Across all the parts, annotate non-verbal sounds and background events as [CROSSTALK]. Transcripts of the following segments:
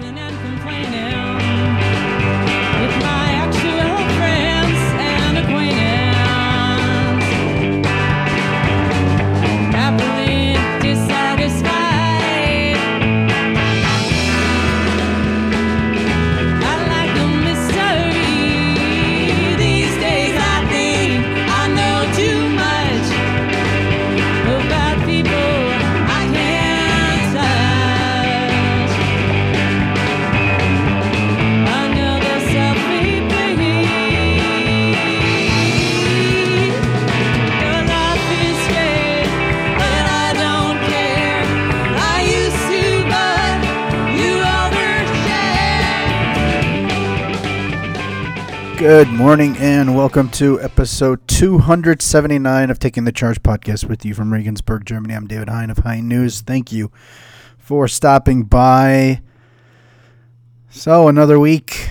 laughing and complaining welcome to episode 279 of Taking the Charge podcast with you from Regensburg, Germany. I'm David Hein of Hein News. Thank you for stopping by. So, another week,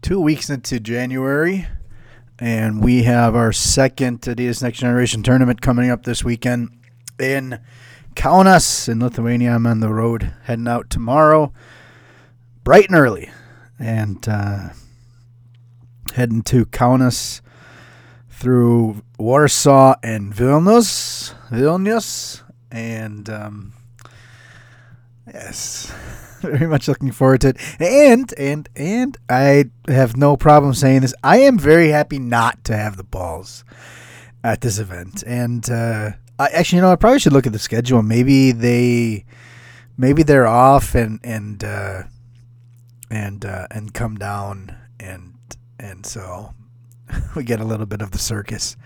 two weeks into January, and we have our second Adidas Next Generation tournament coming up this weekend in Kaunas in Lithuania. I'm on the road heading out tomorrow, bright and early. And, uh, heading to Kaunas through Warsaw and Vilnius, Vilnius, and um, yes, [LAUGHS] very much looking forward to it. And and and I have no problem saying this. I am very happy not to have the balls at this event. And uh, I actually, you know, I probably should look at the schedule. Maybe they, maybe they're off and and uh, and uh, and come down and and so [LAUGHS] we get a little bit of the circus.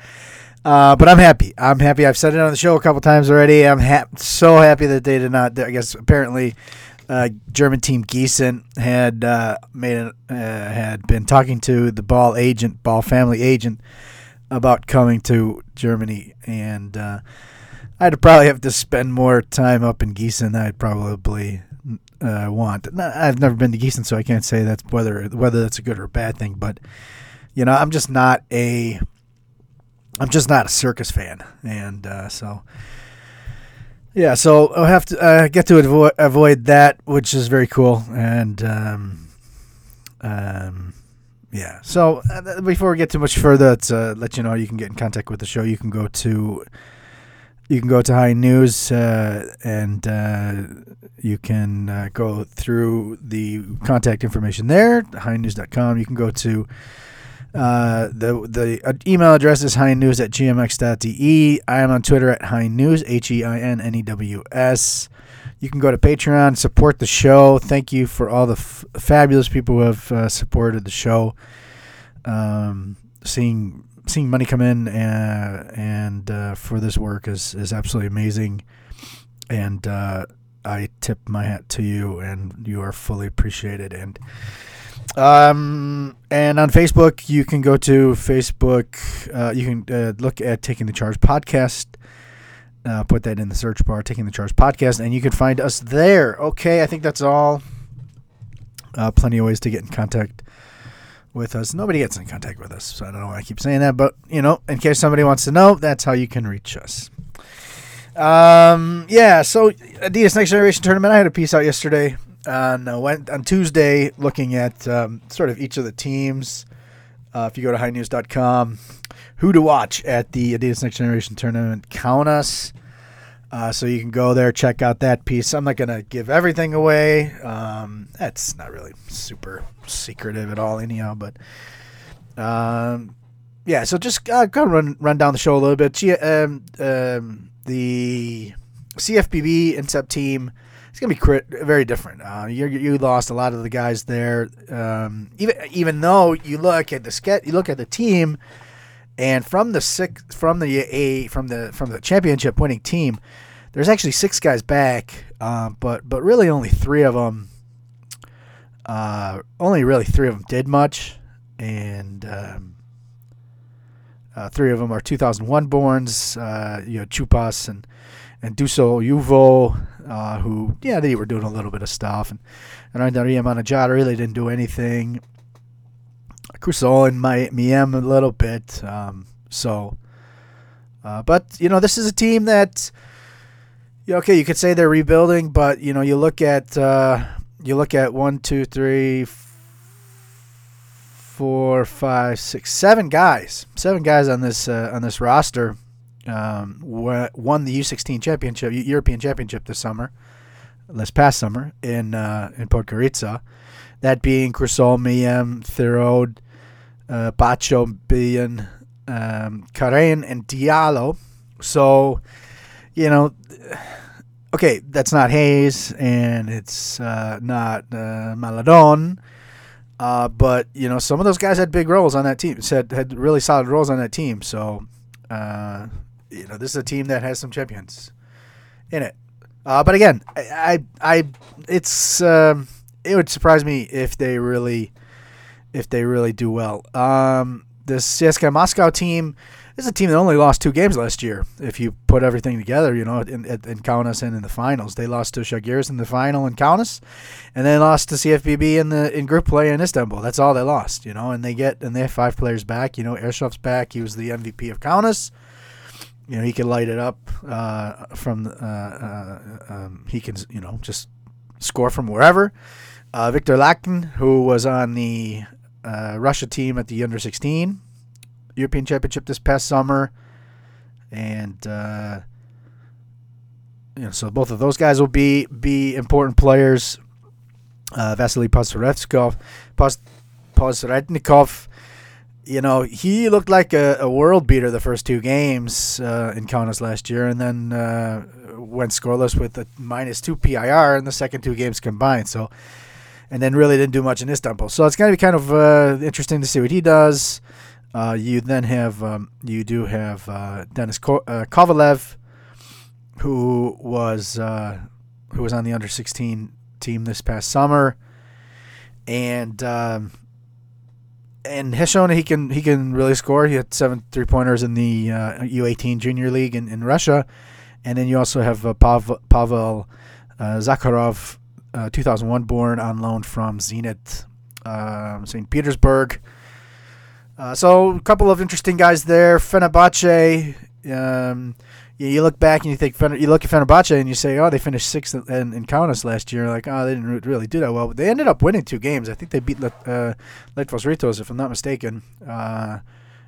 Uh, but I'm happy. I'm happy. I've said it on the show a couple times already. I'm ha- so happy that they did not. I guess apparently, uh, German team Gießen had uh, made uh, had been talking to the ball agent, ball family agent, about coming to Germany, and uh, I'd probably have to spend more time up in Gießen. than I'd probably uh, want. No, I've never been to Gießen, so I can't say that's whether whether that's a good or a bad thing. But you know, I'm just not a I'm just not a circus fan, and uh, so yeah. So I'll have to uh, get to avoid avoid that, which is very cool, and um, um, yeah. So uh, before we get too much further, let's uh, let you know you can get in contact with the show. You can go to you can go to Hein News uh, and uh, you can uh, go through the contact information there, heinnews.com. You can go to uh, the the uh, email address is heinnews at gmx.de. I am on Twitter at hein news, H E I N N E W S. You can go to Patreon, support the show. Thank you for all the f- fabulous people who have uh, supported the show. Um, seeing seeing money come in uh, and uh, for this work is is absolutely amazing, and uh, I tip my hat to you, and you are fully appreciated. And um, and on Facebook, you can go to Facebook. Uh, you can uh, look at Taking the Charge podcast. Uh, put that in the search bar, Taking the Charge podcast, and you can find us there. Okay, I think that's all. Plenty of ways to get in contact with us. Nobody gets in contact with us, so I don't know why I keep saying that, but you know, in case somebody wants to know, that's how you can reach us. Um, yeah, so Adidas Next Generation Tournament. I had a piece out yesterday on uh, went on Tuesday looking at um, sort of each of the teams. Uh, if you go to heinnews.com, who to watch at the Adidas Next Generation Tournament, Kaunas. Uh, so you can go there, check out that piece. I'm not going to give everything away. Um, that's not really super secretive at all, anyhow. But um, yeah, so just uh, go run run down the show a little bit. Um, um, the CFBB INSEP team it's gonna be very different. Uh, you you lost a lot of the guys there. Um, even even though you look at the ske- you look at the team, and from the six from the a from the from the championship winning team, there's actually six guys back, uh, but but really only three of them. Uh, only really three of them did much, and um, uh, three of them are 2001 borns. Uh, you know, Chupas and and Duso Uvo, uh, who yeah they were doing a little bit of stuff, and and Randaria Manajata really didn't do anything. Crusoe and my Miem a little bit. Um, so, uh, but you know, this is a team that, yeah, okay, you could say they're rebuilding, but you know, you look at uh, you look at one, two, three, four, five, six, seven guys, seven guys on this uh, on this roster um, won the U16 championship, European championship this summer, this past summer in uh, in Podgorica. That being Crisol, Miem, Thirod, uh, Bacho, Billion, um, Karen, and Diallo. So, you know, okay, that's not Hayes and it's uh, not uh, Maledon. Uh, but you know, some of those guys had big roles on that team. Had had really solid roles on that team. So, uh, you know, this is a team that has some champions in it. Uh, but again, I, I, I it's um, it would surprise me if they really, if they really do well. Um, this CSKA Moscow team is a team that only lost two games last year. If you put everything together, you know, in, in, in Kaunas and in the finals, they lost to Žalgiris in the final in Kaunas, and they lost to CFBB in the in group play in Istanbul. That's all they lost, you know. And they get and they have five players back. You know, Airshoft's back. He was the MVP of Kaunas. You know, he can light it up uh, from. Uh, uh, um, he can, you know, just score from wherever. Uh, Victor Lakin, who was on the uh, Russia team at the under 16 European Championship this past summer, and uh, you know, so both of those guys will be be important players. Uh, Vasily Posrednikov, Pos- you know, he looked like a, a world beater the first two games uh, in Kaunas last year, and then uh, went scoreless with a minus two PIR in the second two games combined. So, and then really didn't do much in Istanbul. So it's going to be kind of uh, interesting to see what he does. Uh, you then have um, you do have uh, Dennis Ko- uh, Kovalev, who was uh, who was on the under sixteen team this past summer, and um, and has shown he can he can really score. He had seven three pointers in the uh, U eighteen junior league in, in Russia, and then you also have Pav- Pavel uh, Zakharov, uh, 2001 born on loan from Zenit um, St. Petersburg. Uh, so a couple of interesting guys there. Fenerbahce. Um, you, you look back and you think Fener, you look at Fenerbahce and you say, oh, they finished sixth in, in Kaunas last year. Like, oh, they didn't really do that well. But they ended up winning two games. I think they beat Let, uh, Rytas, if I'm not mistaken, uh,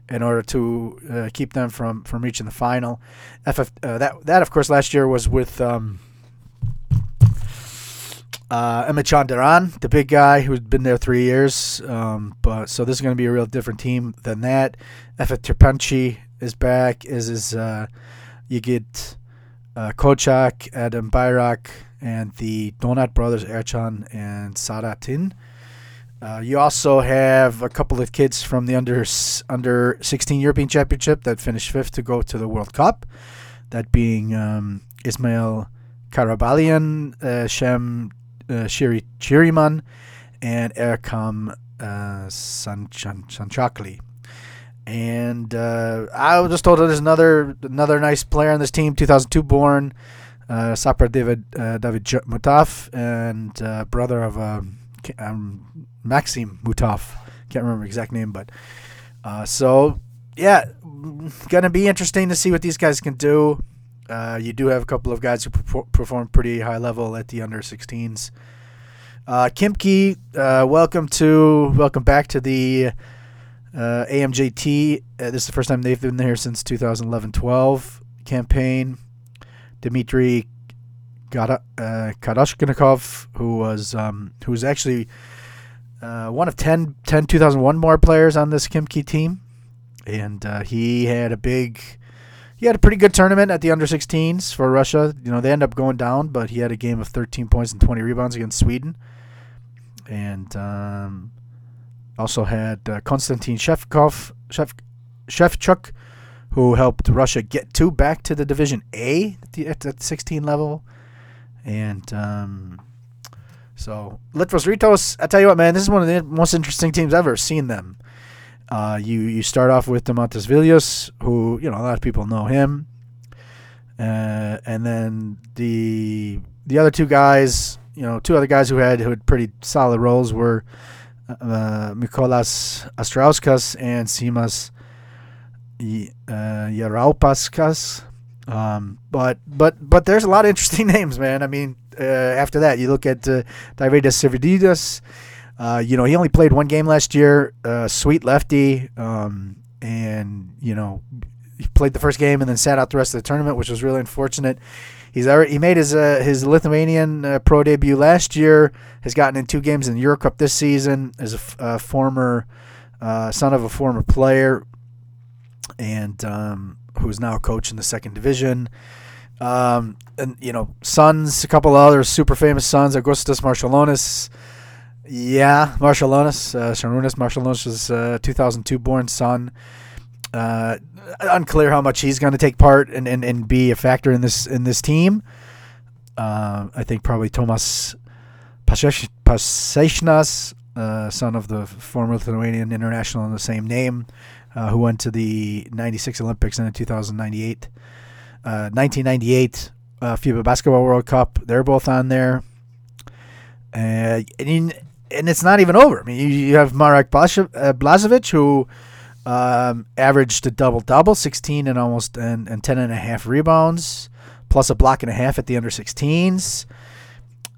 in order to uh, keep them from, from reaching the final. FF, uh, that that of course last year was with. Um, uh, Emmett Chandaran, the big guy who's been there three years. Um, but so this is going to be a real different team than that. Efa Terpanchi is back. Is is uh, you get uh, Kochak, Adam Bayrak, and the Donat brothers Erchan and Saratin. Uh, you also have a couple of kids from the under under 16 European Championship that finished fifth to go to the World Cup. That being um, Ismail Karabalian, uh, Shem uh, Shiri Chiriman, and Erkam uh, San- San- Sanchakli. And uh, I was just told there's another another nice player on this team, 2002 born, uh, Sapar David uh, David Mutaf, and uh, brother of um, um, Maxim Mutaf. Can't remember exact name, but uh, so yeah, gonna be interesting to see what these guys can do. Uh, you do have a couple of guys who perfor- perform pretty high level at the under 16s. Uh, Khimki, uh, welcome to welcome back to the uh, ANGT. Uh, this is the first time they've been there since 2011-12 campaign. Dmitry uh, Kadashkinikov, who was um, who was actually uh, one of 10, 10 2001 more players on this Khimki team, and uh, he had a big he had a pretty good tournament at the under 16s for Russia. You know, they end up going down, but he had a game of 13 points and 20 rebounds against Sweden. And um, also had uh, Konstantin Shevkov, Shev, Shevchuk, who helped Russia get to back to the Division A at the, at the 16 level. And um, so, Lietuvos Rytas, I tell you what, man, this is one of the most interesting teams I've ever seen them. Uh, you you start off with Demontis Vilius, who you know a lot of people know him, uh, and then the the other two guys, you know, two other guys who had who had pretty solid roles were uh, Mikolas Astrauskas and Simas uh, Yaraupaskas. Um, but but but there's a lot of interesting [LAUGHS] names, man. I mean, uh, after that, you look at uh, Deividas Sirvydis. Uh, you know, he only played one game last year. Uh, sweet lefty, um, and you know, he played the first game and then sat out the rest of the tournament, which was really unfortunate. He's already he made his uh, his Lithuanian uh, pro debut last year. Has gotten in two games in the Euro Cup this season. As a former uh, son of a former player, and um, who is now a coach in the second division. Um, and you know, sons, a couple other super famous sons, Augustus Marčiulionis. Yeah, Marčiulionis, uh, Sharunas Marčiulionis was uh, 2002 born son. Uh, unclear how much he's going to take part and, and, and be a factor in this in this team. Uh, I think probably Tomas Pačėsas, uh, son of the former Lithuanian international in the same name, uh, who went to the 96 Olympics and the 2098, uh, 1998 uh, FIBA Basketball World Cup. They're both on there. Uh, and, and it's not even over. I mean, you, you have Marek Blaž- uh, Blazovic, who um, averaged a double double, 16 and almost and, and 10 and a half rebounds, plus a block and a half at the under 16s.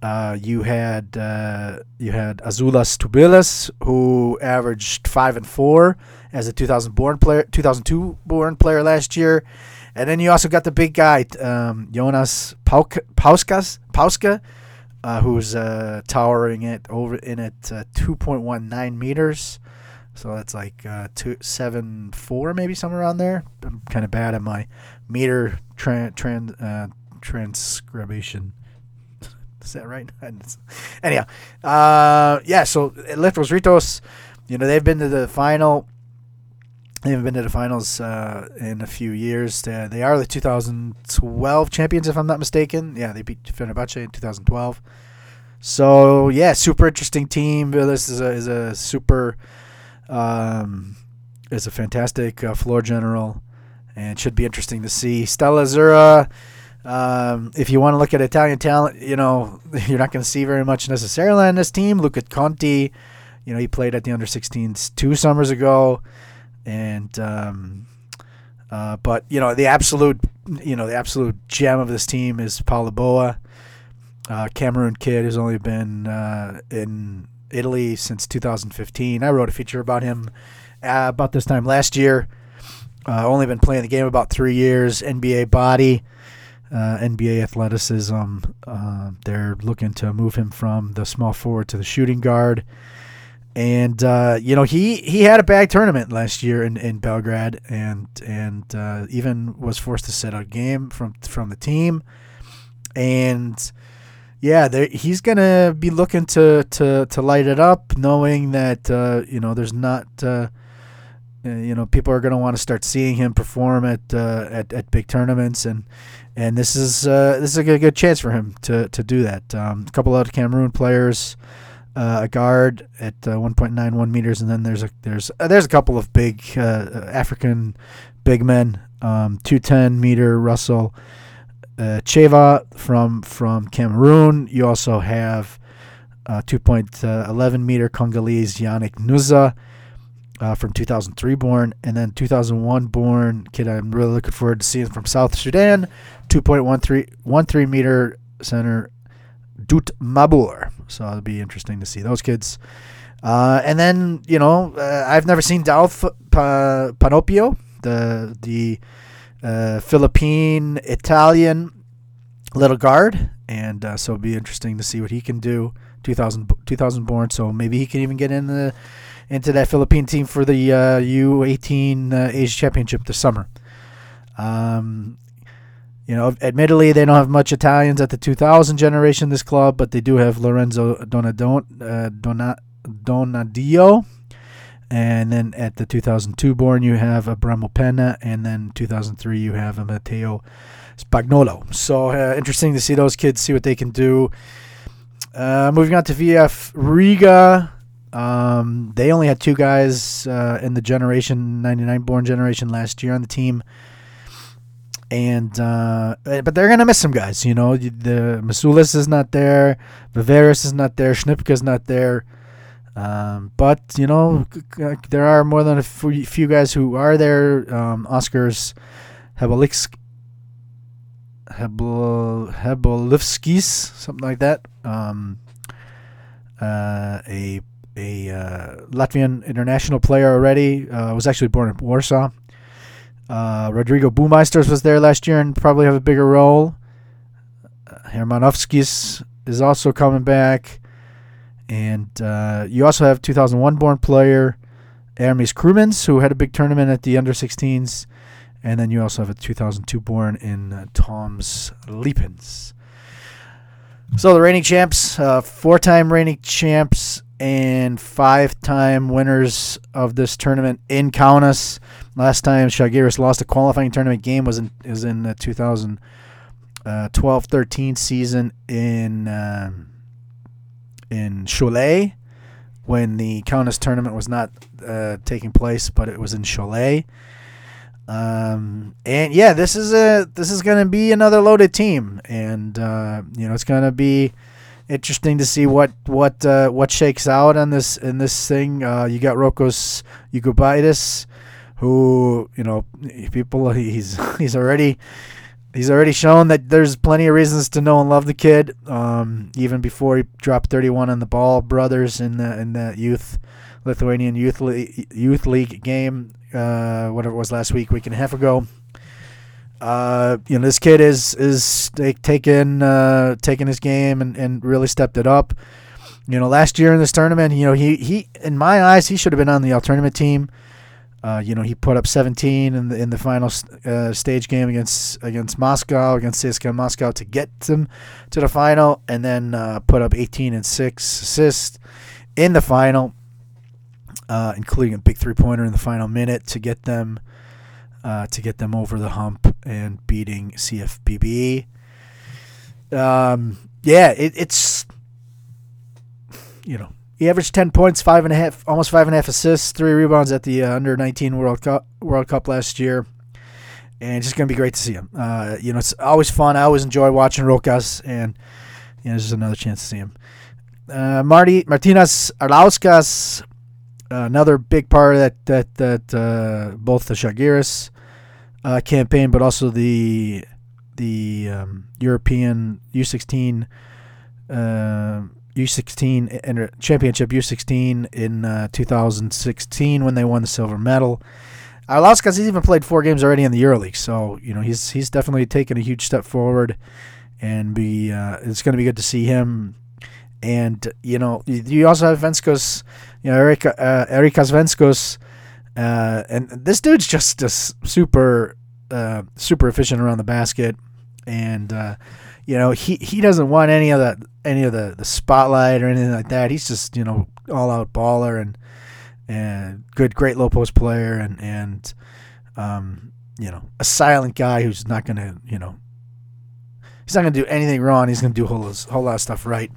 Uh, you had uh, you had Azuolas Tubelis, who averaged five and four as a 2000 born player, 2002 born player last year, and then you also got the big guy um, Jonas Pauk- Pauskas Pauska, uh, who's uh, towering it over in at uh, 2.19 meters. So that's like uh, two seven four maybe somewhere around there. I'm kind of bad at my meter tran tran uh, transcribation. [LAUGHS] Is that right? [LAUGHS] Anyhow, uh, yeah. So Lietuvos Rytas, you know, they've been to the final. They haven't been to the finals uh, in a few years. Uh, they are the 2012 champions, if I'm not mistaken. Yeah, they beat Fenerbahce in 2012. So yeah, super interesting team. This is a is a super um, is a fantastic uh, floor general, and should be interesting to see. Stella Azzurra. Um, if you want to look at Italian talent, you know [LAUGHS] you're not going to see very much necessarily on this team. Luca Conti, you know he played at the under 16s two summers ago, and um, uh, but you know the absolute you know the absolute gem of this team is Paul Eboua, uh, Cameroon kid who's only been uh, in Italy since 2015. I wrote a feature about him uh, about this time last year. Uh, only been playing the game about three years. NBA body, uh, NBA athleticism. Uh, they're looking to move him from the small forward to the shooting guard. And uh, you know he, he had a bad tournament last year in, in Belgrade, and and uh, even was forced to sit out game from from the team. And yeah, there, he's gonna be looking to, to, to light it up, knowing that uh, you know there's not uh, uh, you know people are gonna want to start seeing him perform at, uh, at at big tournaments, and and this is this is a good, good chance for him to to do that. Um, a couple of Cameroon players, uh, a guard at 1.91 meters, and then there's a there's there's a couple of big African big men, um, 210 meter Russell uh, Cheva from from Cameroon. You also have uh, 2.11 meter Congolese Yannick Nuza uh, from 2003 born, and then 2001 born kid. I'm really looking forward to seeing from South Sudan. 2.13 meter center Dut Mabur. So it'll be interesting to see those kids. Uh, and then you know uh, I've never seen Dalph pa- Panopio, the the uh, Philippine Italian little guard, and uh, so it'll be interesting to see what he can do. 2000, 2000 born, so maybe he can even get in the into that Philippine team for the uh, U18 uh, Asia Championship this summer. Um, you know, admittedly, they don't have much Italians at the 2000 generation. This club, but they do have Lorenzo Donadon, uh, Dona, Donadio. And then at the 2002 born, you have Abramo Pena. And then 2003, you have a Matteo Spagnolo. So uh, interesting to see those kids, see what they can do. Uh, moving on to VEF Riga. Um, they only had two guys uh, in the generation 99 born generation last year on the team. And uh, but they're gonna miss some guys, you know. The Masulis is not there, Viveris is not there, Schnipka's not there. Um, but you know, there are more than a few guys who are there. Um, Oscars Havalik Hebel Hebelivskis, something like that. Um, uh, a a uh, Latvian international player already. Uh, was actually born in Warsaw. Uh, Rodrigo Bumeisters was there last year and probably have a bigger role. Uh, Hermanovskis is also coming back. And uh, you also have 2001 born player Hermes Krumens, who had a big tournament at the under 16s. And then you also have a 2002 born in uh, Tom's Liepens. So the reigning champs, uh, four-time reigning champs, and five-time winners of this tournament in Kaunas. Last time Žalgiris lost a qualifying tournament game was in is in the 2012-13 season in um, in Cholet when the Kaunas tournament was not uh, taking place, but it was in Cholet. Um, and yeah, this is a this is going to be another loaded team, and uh, you know it's going to be interesting to see what what uh, what shakes out on this in this thing. Uh, you got Rokas Jokubaitis, who you know people he's [LAUGHS] he's already he's already shown that there's plenty of reasons to know and love the kid. Um, even before he dropped 31 on the ball brothers in the in the youth Lithuanian youth league, youth league game, uh, whatever it was last week, week and a half ago. Uh, you know, this kid is is taking uh, his game and, and really stepped it up. You know, last year in this tournament, you know, he, he in my eyes, he should have been on the alternate team. Uh, you know, he put up 17 in the in the final uh, stage game against against Moscow against CSKA Moscow to get them to the final, and then uh, put up 18 and six assists in the final, uh, including a big three pointer in the final minute to get them uh, to get them over the hump and beating CFBB. Um, yeah, it, it's you know he averaged 10 points, five and a half, almost five and a half assists, three rebounds at the uh, under 19 World Cup World Cup last year, and it's just gonna be great to see him. Uh, you know, it's always fun. I always enjoy watching Rokas, and you know, this is another chance to see him. Uh, Marty Martynas Arlauskas, another big part of that that that uh, both the Žalgiris uh, campaign, but also the the um, European U16. Uh, U16 and championship U16 in uh, 2016 when they won the silver medal. Arlauskas he's even played four games already in the EuroLeague, so you know he's he's definitely taken a huge step forward, and be uh, it's going to be good to see him. And you know you also have Venskos, you know Erika uh, Erikas Venskos, uh, and this dude's just a super uh, super efficient around the basket, and uh, you know he, he doesn't want any of the any of the, the spotlight or anything like that. He's just you know all out baller and and good great low post player and and um, you know a silent guy who's not gonna you know he's not gonna do anything wrong. He's gonna do a whole whole lot of stuff right.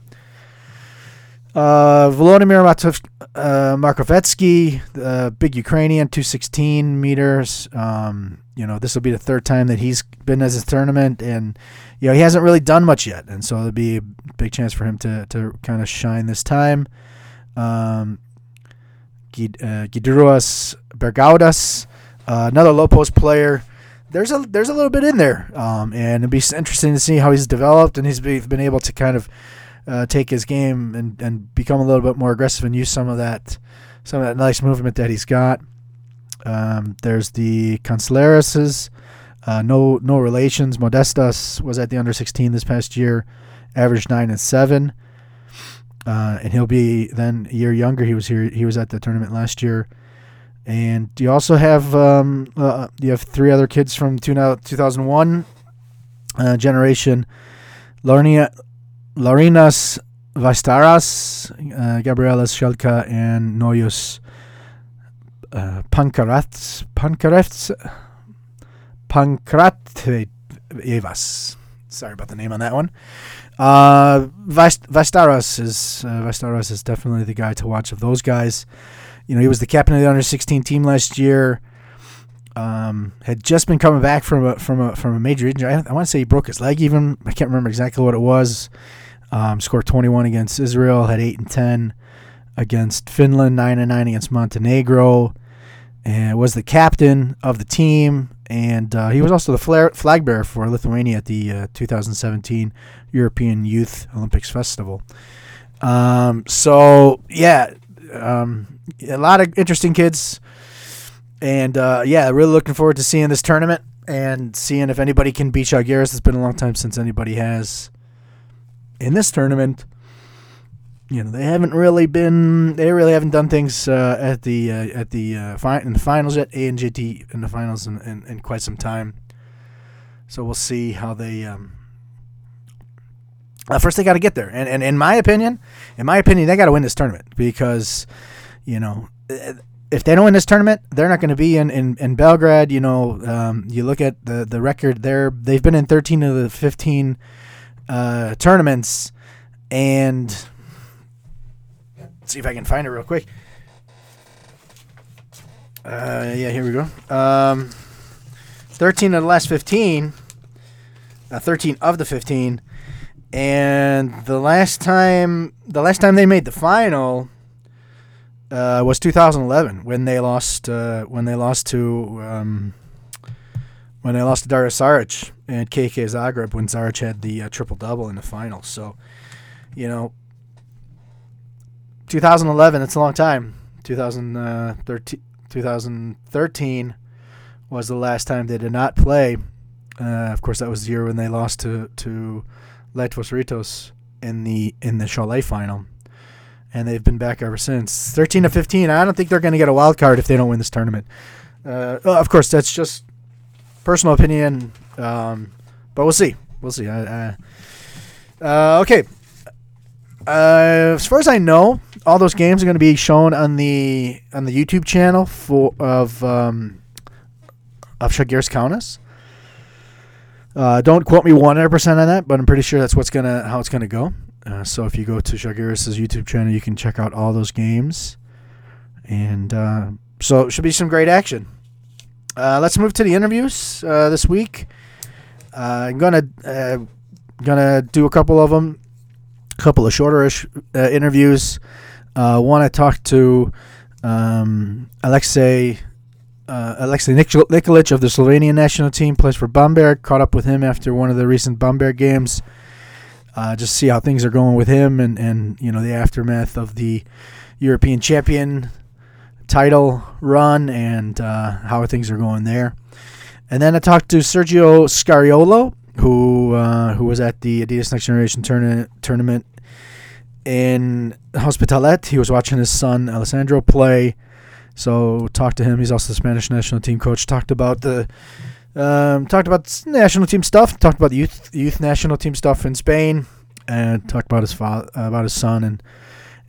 Uh, Volodymyr Matov, uh, Markovetsky, uh, big Ukrainian, 216 meters. Um, you know, this will be the third time that he's been as a tournament, and you know he hasn't really done much yet, and so it'll be a big chance for him to to kind of shine this time. Um, Gid, uh, Bergaudas, uh, another low post player. There's a there's a little bit in there, um, and it'll be interesting to see how he's developed, and he's been able to kind of uh, take his game and, and become a little bit more aggressive and use some of that some of that nice movement that he's got. Um, there's the Canceleras, uh, no no relations. Modestas was at the under 16 this past year, averaged nine and seven, uh, and he'll be then a year younger. He was here. He was at the tournament last year, and you also have um, uh, you have three other kids from two, now 2001 uh, generation. Lornia, Larinas Vastaras, uh, Gabriela Shelka, and Noyos uh, Pankarats, Pankarats, Pankratvevas. Sorry about the name on that one. Uh, is uh, is definitely the guy to watch of those guys. You know, he was the captain of the under 16 team last year. Um, had just been coming back from a from a from a major injury. I, I want to say he broke his leg. Even I can't remember exactly what it was. Um, scored 21 against Israel. Had eight and 10 against Finland. Nine and nine against Montenegro and was the captain of the team, and uh, he was also the fla- flag bearer for Lithuania at the uh, 2017 European Youth Olympics Festival. Um, so yeah, um, a lot of interesting kids, and uh, yeah, really looking forward to seeing this tournament and seeing if anybody can beat Žalgiris. It's been a long time since anybody has in this tournament. You know, they haven't really been. They really haven't done things uh, at the uh, at the uh, fi- in the finals yet. A and JT in the finals in, in, in quite some time. So we'll see how they. Um, uh, first, they got to get there, and, and in my opinion, in my opinion, they got to win this tournament because, you know, if they don't win this tournament, they're not going to be in, in, in Belgrade. You know, um, you look at the the record there; they've been in thirteen of the fifteen uh, tournaments, and let's see if I can find it real quick. Uh, yeah, here we go. Um, thirteen of the last fifteen. Uh, thirteen of the fifteen, and the last time the last time they made the final uh, was 2011 when they lost uh, when they lost to um, when they lost to Darius Saric and KK Zagreb when Saric had the uh, triple double in the final. So, you know, 2011 it's a long time. 2013 2013 was the last time they did not play. Uh, of course, that was the year when they lost to to Lietuvos Rytas in the in the Cholet final and they've been back ever since. 13 to 15. I don't think they're going to get a wild card if they don't win this tournament. Uh, of course, that's just personal opinion, um, but we'll see. We'll see. Uh, uh, okay. Uh, as far as I know, all those games are going to be shown on the on the YouTube channel for of um, of Žalgiris Kaunas. Uh, don't quote me 100% on that, but I'm pretty sure that's what's gonna how it's gonna go. Uh, so if you go to Žalgiris' YouTube channel, you can check out all those games. And uh, so it should be some great action. Uh, let's move to the interviews uh, this week. Uh, I'm gonna gonna do a couple of them, couple of shorterish uh, interviews. Uh, one I talked to um, Alexei uh, Alexei Nikol- Nikolic of the Slovenian national team, plays for Bamberg. Caught up with him after one of the recent Bamberg games uh, just see how things are going with him and, and you know the aftermath of the European champion title run and uh, how things are going there. And then I talked to Sergio Scariolo, who uh, who was at the Adidas Next Generation tourna- tournament in Hospitalet. He was watching his son Alessandro play. So talked to him. He's also the Spanish national team coach. Talked about the um, talked about national team stuff. Talked about the youth youth national team stuff in Spain, and talked about his father, about his son, and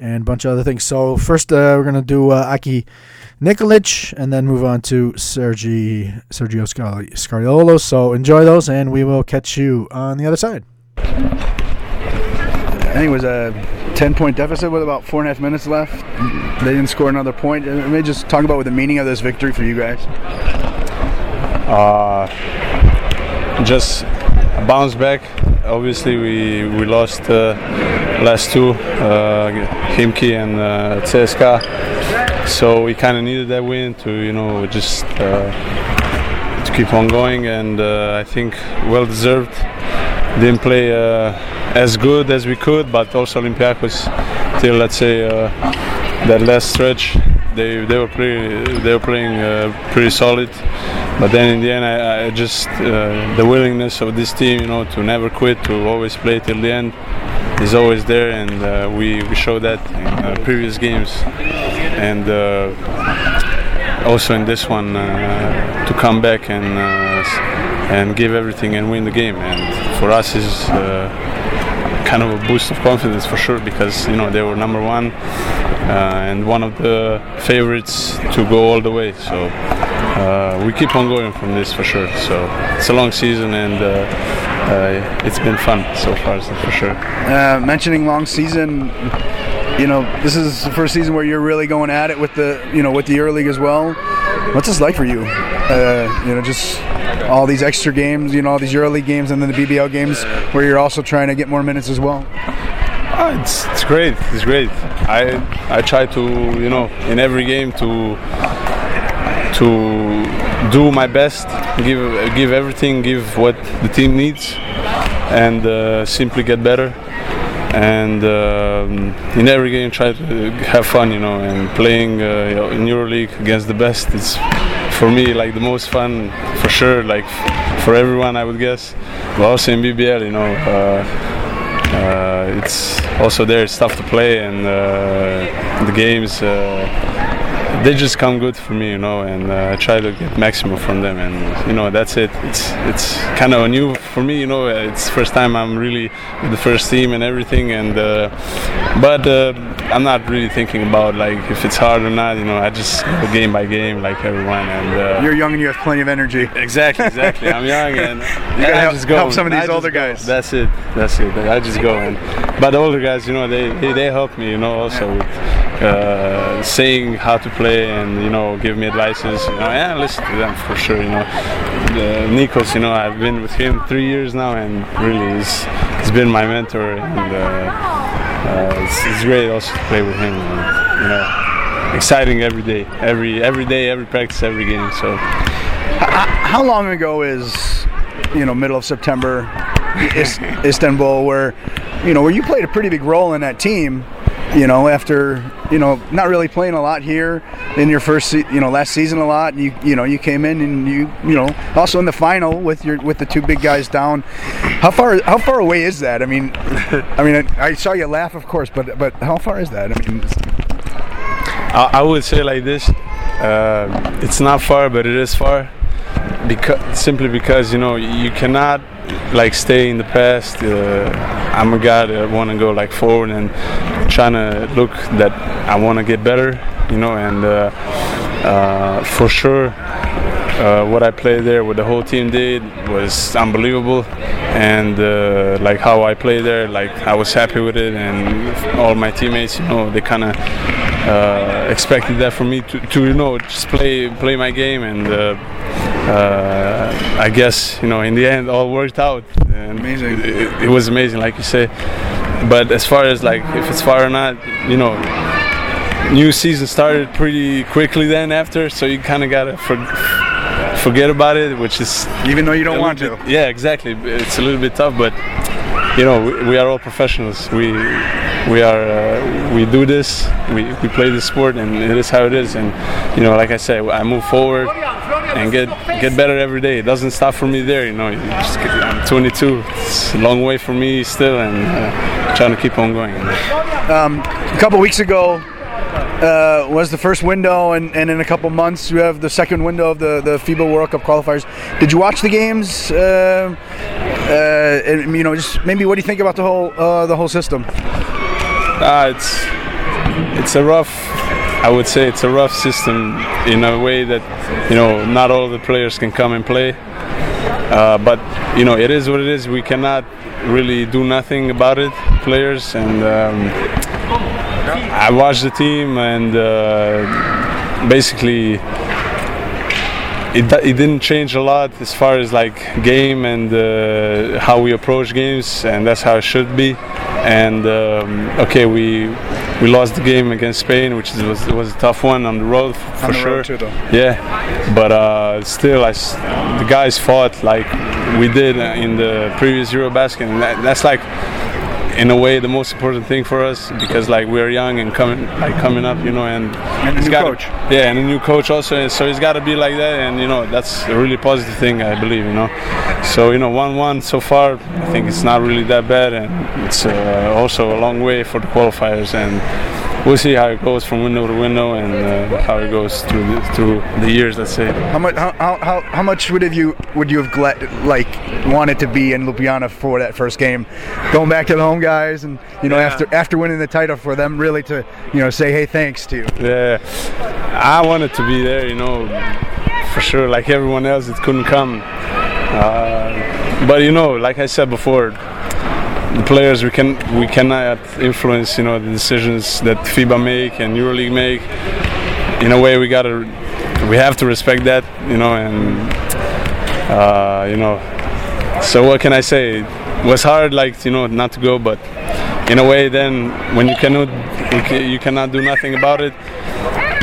and a bunch of other things. So first, uh, we're gonna do uh, Aki Nikolic, and then move on to Sergi Sergio Scar- Scariolo. So enjoy those, and we will catch you on the other side. I think it was a 10 point deficit with about four and a half minutes left. They didn't score another point. Let me just talk about what the meaning of this victory for you guys. uh, just bounce back. Obviously, we we lost uh, last two, uh, Khimki and uh, CSKA, so we kind of needed that win to you know just uh, to keep on going, and uh, I think well deserved. Didn't play uh, as good as we could, but also Olympiacos till let's say uh, that last stretch they they were pretty they were playing uh, pretty solid. But then in the end, I, I just uh, the willingness of this team, you know, to never quit, to always play till the end, is always there, and uh, we we showed that in uh, previous games, and uh, also in this one uh, to come back and and give everything and win the game. And for us is. Kind of a boost of confidence for sure because you know they were number one uh, and one of the favorites to go all the way. So uh, we keep on going from this for sure. So it's a long season and uh, uh, it's been fun so far so for sure. Uh, mentioning long season, you know, this is the first season where you're really going at it with the, you know, with the EuroLeague as well. What's this like for you? Uh, you know, just all these extra games, you know, all these EuroLeague games and then the BBL games where you're also trying to get more minutes as well. Oh, it's, it's great. It's great. I I try to you know in every game to to do my best, give give everything, give what the team needs, and uh, simply get better. And um, in every game, try to have fun, you know. And playing uh, in EuroLeague against the best is, for me, like the most fun, for sure. Like for everyone, I would guess. But also in BBL, you know. Uh, uh, it's also there. It's tough to play, and uh, the games uh, they just come good for me, you know. And uh, I try to get maximum from them, and you know that's it. It's it's kind of new for me, you know. It's first time I'm really with the first team and everything, and uh, but uh, I'm not really thinking about like if it's hard or not. You know, I just go game by game like everyone, and uh, You're young and you have plenty of energy. Exactly, exactly. I'm young and [LAUGHS] you gotta I help- just go. help some of these I older go. guys. That's it. That's it. I just go and but the older guys, you know, they they, they help me, you know, also with uh, saying how to play and you know give me advices. You know, yeah, I listen to them for sure. You know, uh, Nikos, you know, I've been with him three years now, and really, he's he's been my mentor, and uh, uh, it's, it's great also to play with him. And, you know, exciting every day, every every day, every practice, every game. So. How long ago is, you know, middle of September, Istanbul, where, you know, where you played a pretty big role in that team, you know, after, you know, not really playing a lot here in your first, se- you know, last season a lot. You, you know, you came in and you, you know, also in the final with your with the two big guys down. How far how far away is that? I mean, [LAUGHS] I mean, I, I saw you laugh, of course, but but how far is that? I mean, I, I would say like this: uh, it's not far, but it is far. Because simply because you know you cannot like stay in the past. Uh, I'm a guy that want to go like forward and trying to look that I want to get better. You know, and uh, uh, for sure. Uh, what I played there, what the whole team did, was unbelievable, and uh, like how I played there, like I was happy with it, and all my teammates, you know, they kind of uh, expected that from me to, to, you know, just play play my game, and uh, uh, I guess you know, in the end, all worked out. And Amazing. It, it was amazing, like you say. But as far as like if it's far or not, you know, new season started pretty quickly then after, so you kind of gotta for, forget about it, which is even though you don't want little to. yeah, exactly. It's a little bit tough, but you know, we, we are all professionals. We we are uh, we do this. We, we play this sport, and it is how it is. And you know, like I said, I move forward and get get better every day. It doesn't stop for me there. You know, get, I'm 22. It's a long way for me still, and uh, trying to keep on going. a couple weeks ago uh, was the first window, and, and in a couple months you have the second window of the, the FIBA World Cup qualifiers. Did you watch the games? Uh, uh, and, you know, just maybe what do you think about the whole uh, the whole system? Ah, it's it's a rough. I would say it's a rough system in a way that you know not all the players can come and play. Uh, but you know it is what it is. We cannot really do nothing about it, players. And um, I watched the team, and uh, basically it, it didn't change a lot as far as like game and uh, how we approach games, and that's how it should be. And um, okay, we we lost the game against Spain, which is, was was a tough one on the road for the sure. road too. Yeah, but uh, still, I s the guys fought like we did in the previous EuroBasket, and that, that's like in a way the most important thing for us because like we're young and coming like coming up you know and, And a it's new gotta- coach. yeah and a new coach also and so it's got to be like that and you know that's a really positive thing i believe you know so you know 1-1 so far i think it's not really that bad and it's uh, also a long way for the qualifiers and we'll see how it goes from window to window and uh, how it goes through the, through the years let's say How much how, how, how, how much would have you would you have gla- like wanted to be in Ljubljana for that first game, going back to the home guys and you know Yeah. after after winning the title for them really to you know say hey thanks to you. Yeah, I wanted to be there, you know, for sure. Like everyone else, it couldn't come. Uh, but you know, like I said before, the players we can we cannot influence, you know, the decisions that FIBA make and EuroLeague make. In a way, we gotta we have to respect that, you know, and uh, you know. So what can I say? It was hard, like you know, not to go, but in a way, then when you cannot you cannot do nothing about it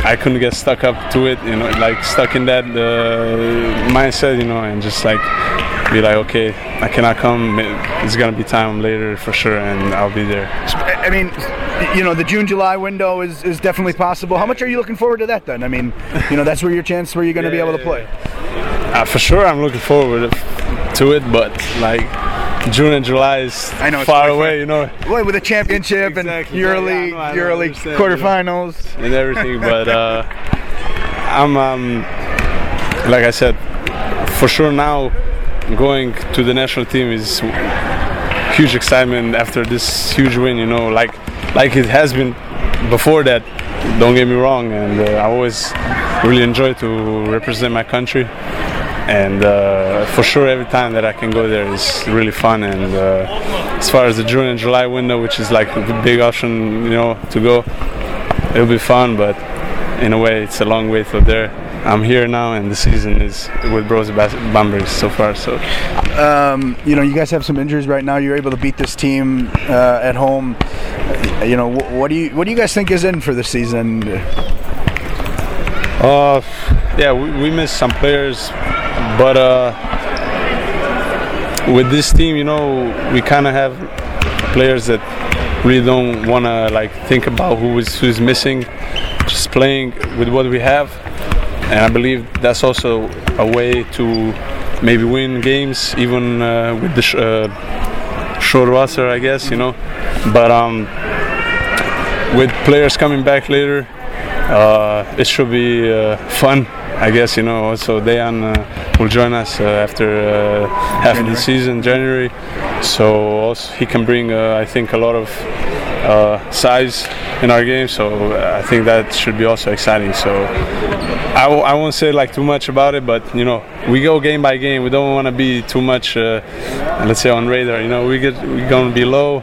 I couldn't get stuck up to it, you know, like stuck in that uh, mindset, you know, and just like be like, okay, I cannot come. It's gonna be time later for sure, and I'll be there. I mean, you know, the June July window is, is definitely possible. How much are you looking forward to that then? I mean, you know, that's where your chance where you're going to be able to play. Uh, for sure, I'm looking forward to it, but like June and July is I know, far away, you know. Well, with a championship Exactly. and Yeah, EuroLeague, yeah, I know, I know, I EuroLeague quarterfinals. and everything. But uh, [LAUGHS] I'm, um, like I said, for sure now going to the national team is huge excitement after this huge win. You know, like like it has been before that. Don't get me wrong, and uh, I always really enjoy to represent my country. And uh, for sure, every time that I can go there is really fun. And uh, as far as the June and July window, which is like the big option, you know, to go, it'll be fun, but in a way, it's a long way to there. I'm here now, and the season is with Brose Bas- Bombers so far. So Um, you know, you guys have some injuries right now. You're able to beat this team uh, at home. Uh, You know, wh- what do you what do you guys think is in for the season? Uh, yeah, we, we missed some players, but uh, with this team, you know, we kind of have players that really don't want to like think about who is who's missing, just playing with what we have, and I believe that's also a way to maybe win games, even uh, with the sh- uh, short roster, I guess, you know. But um, with players coming back later, uh, it should be uh, fun, I guess. You know, also Dejan uh, will join us uh, after uh, half of the season, January. So also he can bring, uh, I think, a lot of uh, size in our game. So uh, I think that should be also exciting. So I w- I won't say like too much about it, but you know, we go game by game. We don't want to be too much, uh, let's say, on radar. You know, we get we're gonna be low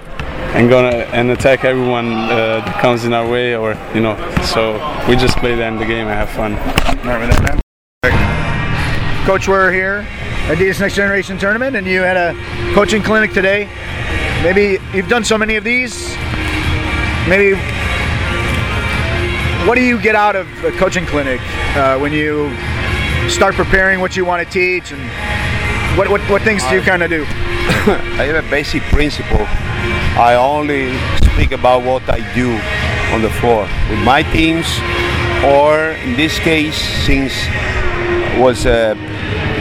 and gonna and attack everyone uh, that comes in our way, or you know. So we just play the end of the game and have fun. Coach, we're here at Adidas Next Generation Tournament, and you had a coaching clinic today. Maybe you've done so many of these. Maybe what do you get out of a coaching clinic uh, when you start preparing what you want to teach, and what what, what things do you kind of do? [LAUGHS] I have a basic principle. I only speak about what I do on the floor with my teams, or in this case, since was uh,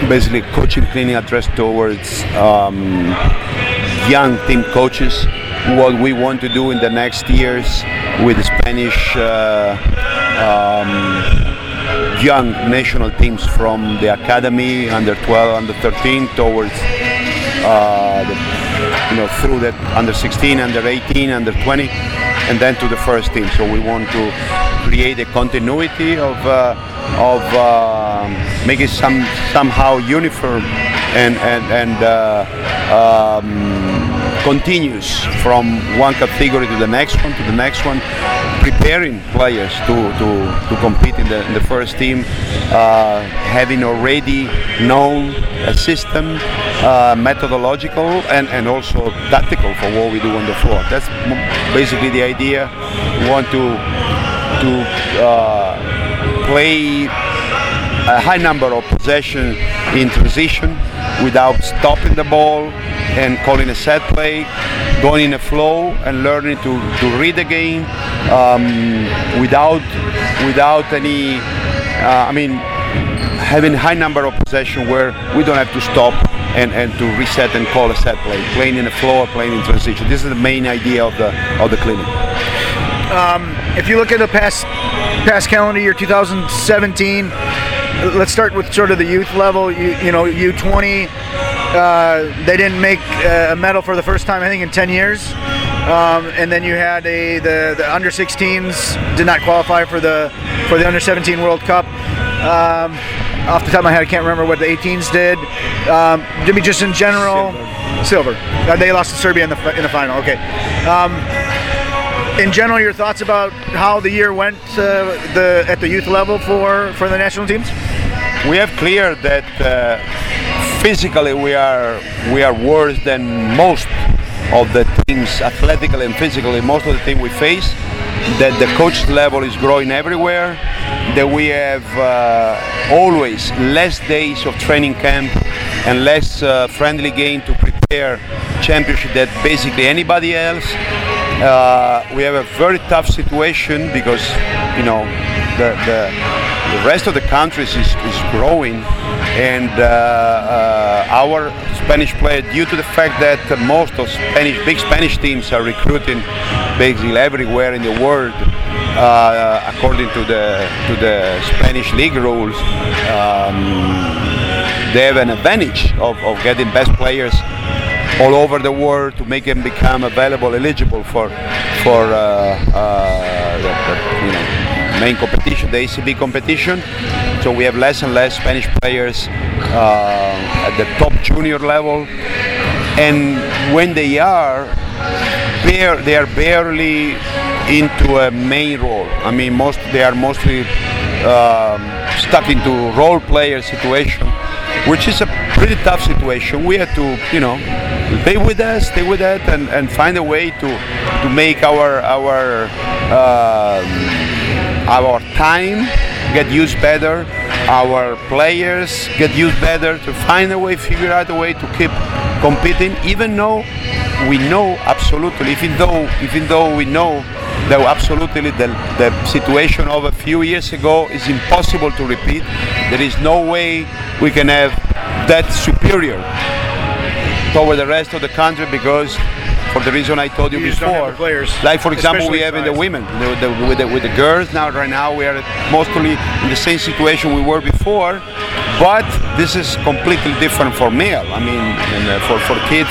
basically coaching clinic addressed towards um, young team coaches. What we want to do in the next years with the Spanish uh, um, young national teams from the academy, under 12, under 13, towards uh, the, you know, through the under 16, under 18, under 20, and then to the first team. So we want to create a continuity of uh, of um make some somehow uniform and and and uh, um, continuous from one category to the next one to the next one, preparing players to, to, to compete in the, in the first team, uh, having already known a system, uh, methodological and, and also tactical for what we do on the floor. That's basically the idea. We want to to uh, play a high number of possession in transition without stopping the ball and calling a set play, going in a flow and learning to, to read the game um, without without any. Uh, I mean, having high number of possession where we don't have to stop and, and to reset and call a set play, playing in a floor, playing in transition. This is the main idea of the of the clinic. If you look at the past past calendar year 2017, let's start with sort of the youth level. You, you know, U20, uh, they didn't make uh, a medal for the first time I think in 10 years. Um, and then you had a the, the under 16s did not qualify for the for the under 17 World Cup. Um, off the top of my head, I can't remember what the 18s did. Um, Jimmy, just in general, silver. Uh, they lost to Serbia in the in the final. Okay. Um, in general, your thoughts about how the year went uh, the at the youth level for for the national teams? we have clear that uh, physically we are we are worse than most of the teams athletically and physically most of the team we face that the coach level is growing everywhere that we have uh, always less days of training camp and less uh, friendly game to prepare championship than basically anybody else. Uh, we have a very tough situation because you know the, the, the rest of the countries is, is growing. And uh, uh, our Spanish player due to the fact that most of Spanish big Spanish teams are recruiting basically everywhere in the world, uh, according to the to the Spanish league rules, um, they have an advantage of, of getting best players all over the world to make them become available, eligible for for uh, uh, the, you know, main competition, the ACB competition. So we have less and less Spanish players uh, at the top junior level, and when they are, they are barely into a main role. I mean, most they are mostly um, stuck into role player situation, which is a pretty tough situation. We had to, you know, stay with us, stay with that, and, and find a way to to make our our um, our time get used better, our players get used better, to find a way, figure out a way to keep competing, even though we know absolutely, even though even though we know that absolutely the, the situation of a few years ago is impossible to repeat. There is no way we can have that superior toward the rest of the country because for the reason I told you, You just don't have before. players, like for example, we have in the women the, the, with, the, with the girls now. Right now, we are mostly in the same situation we were before, but this is completely different for male. I mean, and, uh, for for kids,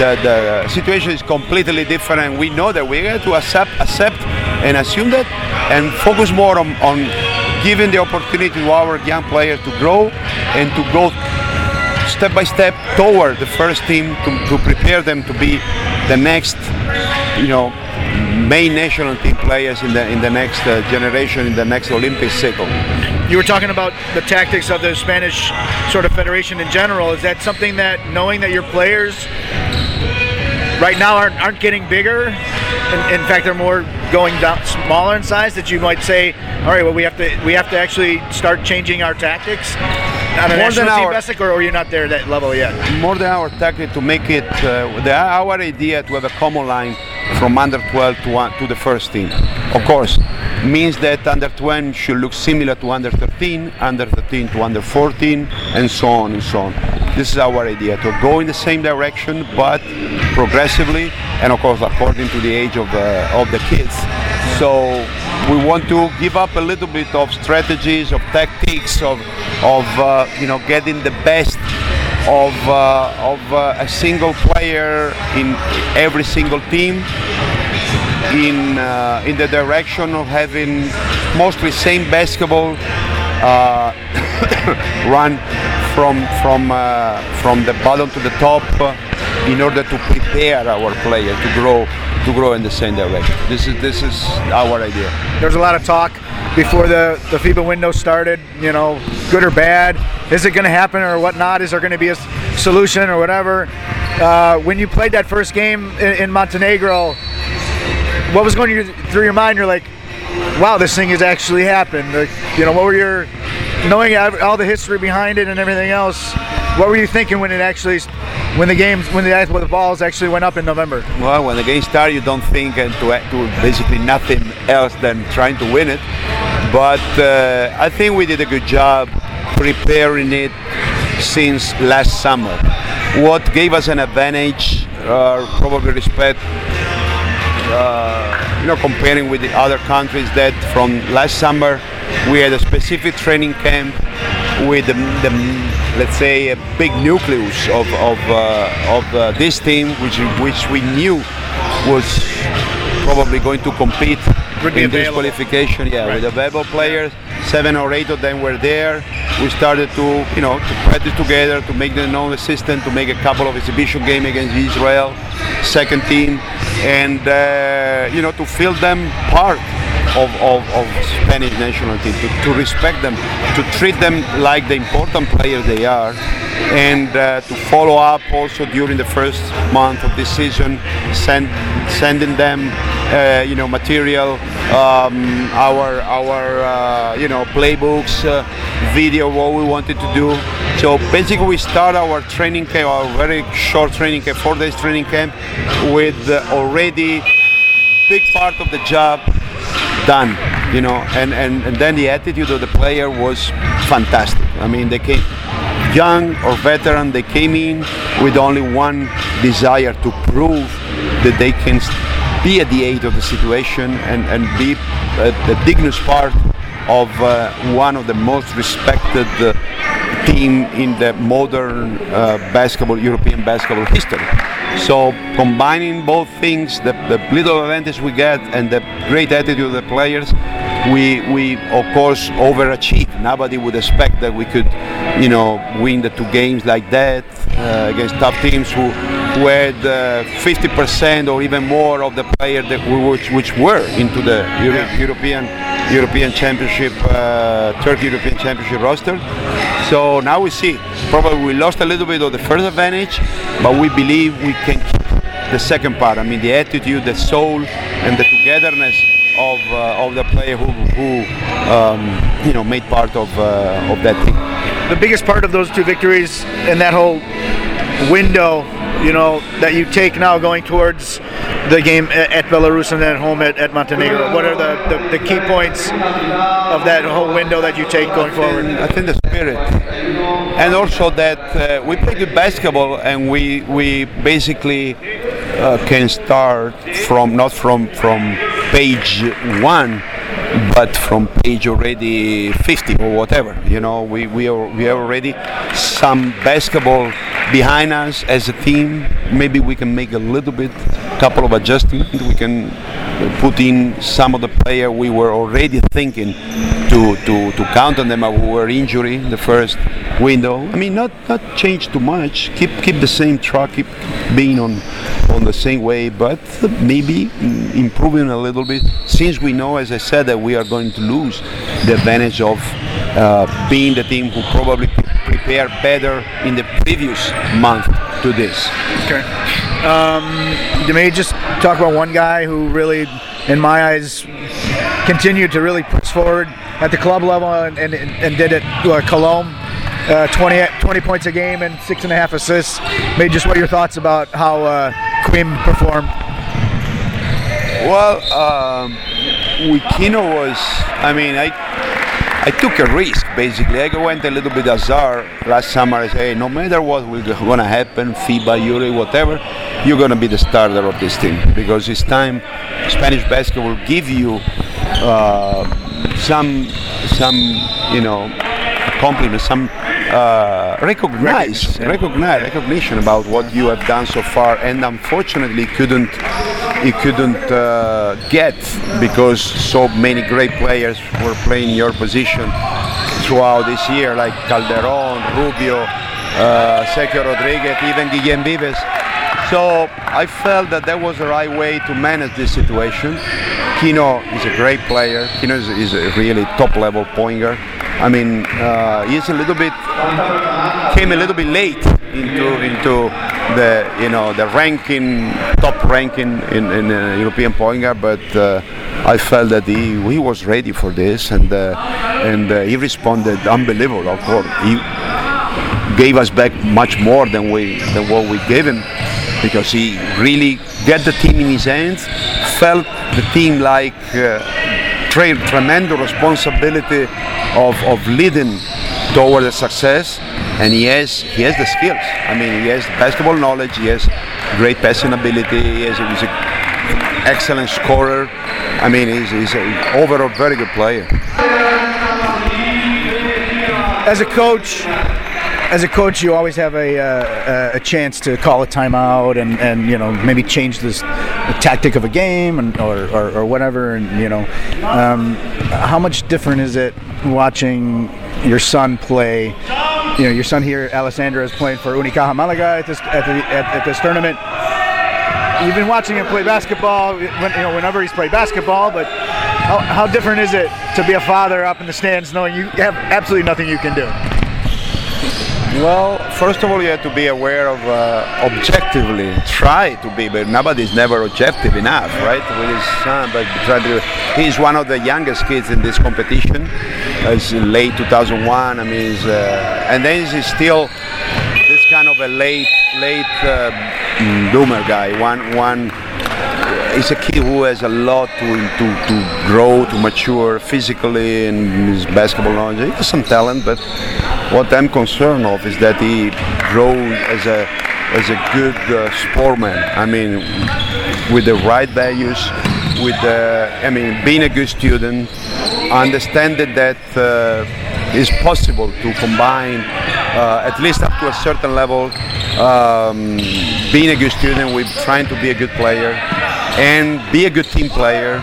the, the situation is completely different, and we know that we have to accept accept and assume that, and focus more on, on giving the opportunity to our young players to grow and to go step by step toward the first team to, to prepare them to be the next, you know, main national team players in the in the next uh, generation in the next Olympic cycle. You were talking about the tactics of the Spanish sort of federation in general. Is that something that knowing that your players right now aren't, aren't getting bigger? In, in fact, they're more going down smaller in size. That you might say, all right, well, we have to we have to actually start changing our tactics on a More than team our- basis, or, or you're not there at that level yet? More than our tactic to make it uh, the, our idea to have a common line from under 12 to one, to the first team. Of course, means that under 12 should look similar to under 13, under 13 to under 14, and so on and so on. This is our idea to go in the same direction, but progressively, and of course according to the age of the of the kids. So we want to give up a little bit of strategies, of tactics, of of uh, you know getting the best of uh, of uh, a single player in every single team in uh, in the direction of having mostly same basketball uh, [COUGHS] run from from uh, from the bottom to the top in order to prepare our player to grow to grow in the same direction. This is this is our idea. There's a lot of talk before the, the FIBA window started, you know, good or bad. Is it going to happen or whatnot? Is there going to be a solution or whatever? Uh, when you played that first game in, in Montenegro, what was going through your mind? You're like, wow, this thing has actually happened. Like, you know, what were your, knowing all the history behind it and everything else, what were you thinking when it actually, when the games, when the, when the balls actually went up in November? Well, when the game starts, you don't think and to, to basically nothing else than trying to win it. But uh, I think we did a good job preparing it since last summer. What gave us an advantage, uh, probably respect, uh, you know, comparing with the other countries, that from last summer we had a specific training camp with the, the let's say a big nucleus of of, uh, of uh, this team, which which we knew was probably going to compete be in this qualification. Yeah, with Right. available players, seven or eight of them were there. We started to you know to practice together, to make them know the system, to make a couple of exhibition game against Israel, second team, and uh, you know to feel them part of, of, of Spanish national team, to, to respect them, to treat them like the important players they are, and uh, to follow up also during the first month of this season, send, sending them, uh, you know, material, um, our our uh, you know playbooks, uh, video, what we wanted to do. So basically, we start our training camp, our very short training camp, four days training camp, with uh, already big part of the job done you know and, and and then the attitude of the player was fantastic. I mean they came young or veteran they came in with only one desire to prove that they can be at the aid of the situation and and be the dignous part of uh, one of the most respected uh, team in the modern uh, basketball european basketball history so combining both things, the, the little advantage we get and the great attitude of the players, we we of course overachieved. Nobody would expect that we could, you know, win the two games like that uh, against top teams who who had uh, 50% or even more of the players that we, which, which were into the Euro- European European Championship, uh, Turkey European Championship roster. So now we see. Probably we lost a little bit of the first advantage, but we believe we can keep the second part. I mean, the attitude, the soul, and the togetherness of uh, of the player who, who um, you know made part of uh, of that team. the biggest part of those two victories and that whole window, you know, that you take now going towards the game at, Belarus and then home at, at Montenegro? What are the, the, the key points of that whole window that you take going forward? I think the spirit, and also that uh, we play good basketball, and we we basically uh, can start from not from from page one, but from page already 50 or whatever. You know, we we are we have already some basketball behind us as a team. Maybe we can make a little bit, couple of adjustments. We can put in some of the player we were already thinking to, to, to count on them who were injury in the first window. I mean, not not change too much. Keep keep the same track. Keep being on on the same way, but maybe mm, improving a little bit. Since we know, as I said, that we are going to lose the advantage of uh, being the team who probably prepared better in the previous month to this. Okay. Um, you may just talk about one guy who really, in my eyes, continued to really push forward at the club level and, and, and did it uh, Cologne. Uh, 20, 20 points a game and six and a half assists. Made just what your thoughts about how uh, Quim performed? Well, um, Wikino was. I mean, I I took a risk basically. I went a little bit azar last summer. I say, no matter what will gonna happen, FIBA, Euro, whatever, you're gonna be the starter of this team because it's time. Spanish basketball will give you uh, some some you know compliment, some uh, recognize, recognize, recognition about what you have done so far, and unfortunately couldn't you couldn't uh, get because so many great players were playing your position throughout this year, like Calderon, Rubio, uh, Sergio Rodriguez, even Guillem Vives. So I felt that that was the right way to manage this situation. Quino is a great player. Quino is, is a really top-level pointer. I mean, uh, he's a little bit came a little bit late into into the you know the ranking top ranking in, in uh, European point guard, but uh, I felt that he, he was ready for this and uh, and uh, he responded unbelievable. Of course, he gave us back much more than we than what we gave him because he really get the team in his hands, felt the team like uh, tre- tremendous responsibility of, of leading toward the success and he has he has the skills. I mean he has basketball knowledge, he has great passing ability, he has, he's an excellent scorer. I mean he's, he's an overall very good player. As a coach, as a coach, you always have a, uh, a chance to call a timeout and, and you know maybe change this the tactic of a game and, or, or, or whatever. And you know, um, how much different is it watching your son play? You know, your son here, Alessandro, is playing for Unicaja Malaga at this at, the, at, at this tournament. You've been watching him play basketball, when, you know, whenever he's played basketball. But how, how different is it to be a father up in the stands, knowing you have absolutely nothing you can do? Well, first of all, you have to be aware of uh, objectively try to be, but nobody's never objective enough, right? With his son, but. He's one of the youngest kids in this competition. It's late 2001. I mean, uh, and then he's still this kind of a late, late uh, bloomer guy. One, one. He's a kid who has a lot to, to, to grow, to mature physically and his basketball knowledge. He has some talent, but what I'm concerned of is that he grows as a as a good uh, sportsman. I mean, with the right values, with the I mean, being a good student, understanding that uh, it's possible to combine uh, at least up to a certain level, um, being a good student with trying to be a good player and be a good team player,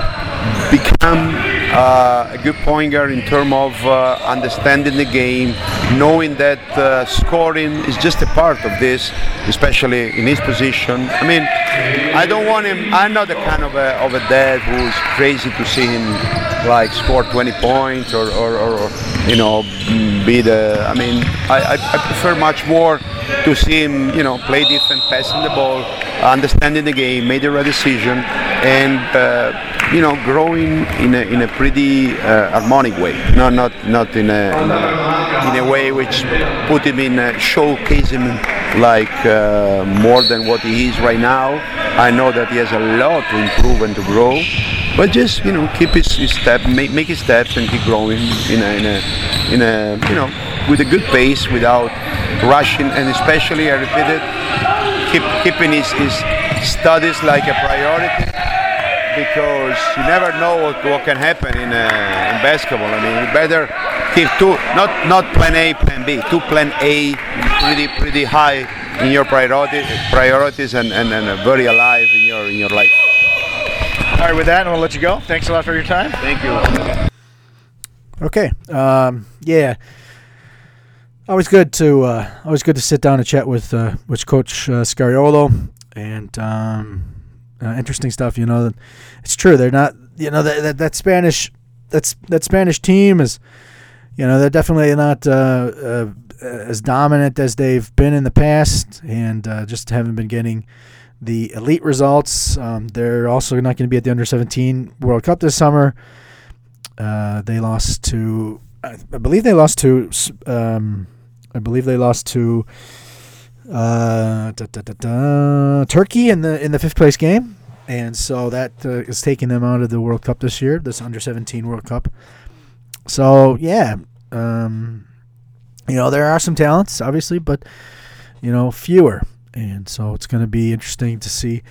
become uh, a good point guard in terms of uh, understanding the game, knowing that uh, scoring is just a part of this, especially in his position. I mean, I don't want him. I'm not the kind of a, of a dad who's crazy to see him like score 20 points or, or, or, or you know be the. I mean, I, I, prefer much more to see him, you know, play defense, passing the ball, understanding the game, made the right decision, and uh, you know, growing in a, in a pretty uh, harmonic way. No, not not in a, in a in a way which put him in a, showcase him like uh, more than what he is right now. I know that he has a lot to improve and to grow, but just you know, keep his, his step, make, make his steps, and keep growing in a, in a in a you know with a good pace without rushing, and especially I repeat it, keep keeping his, his studies like a priority because you never know what, what can happen in, uh, in basketball. I mean, you better keep two, not not plan A, plan B, two plan A, pretty pretty high in your priority, priorities and, and, and very alive in your in your life. All right, with that, I'm gonna let you go. Thanks a lot for your time. Thank you. Okay. Um, yeah. Always good to uh, always good to sit down and chat with uh, with Coach uh, Scariolo, and um, uh, interesting stuff. You know, it's true. They're not. You know that that, that Spanish that's that Spanish team is. You know, they're definitely not uh, uh, as dominant as they've been in the past, and uh, just haven't been getting the elite results. Um, they're also not going to be at the under 17 World Cup this summer. Uh, they lost to, I I believe they lost to, um, I believe they lost to uh, da, da, da, Turkey in the in the fifth place game, and so that uh, is taking them out of the World Cup this year, this under 17 World Cup. So yeah, um, you know there are some talents, obviously, but you know fewer, and so it's going to be interesting to see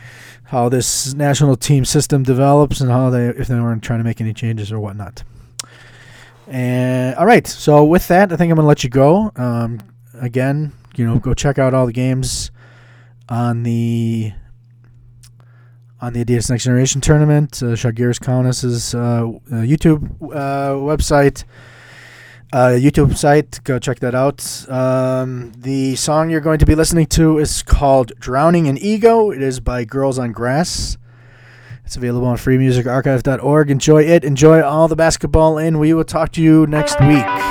how this national team system develops and how they if they weren't trying to make any changes or whatnot. And all right, so with that, I think I'm going to let you go. Um, again, you know, go check out all the games on the on the Adidas Next Generation tournament. Uh, Žalgiris Kaunas' uh, uh, YouTube uh, website, uh, YouTube site. Go check that out. Um, the song you're going to be listening to is called "Drowning in Ego." It is by Girls on Grass. It's available on freemusicarchive.org. Enjoy it. Enjoy all the basketball, and we will talk to you next week.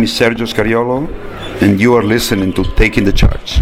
Name is Sergio Scariolo, and you are listening to Taking the Charge.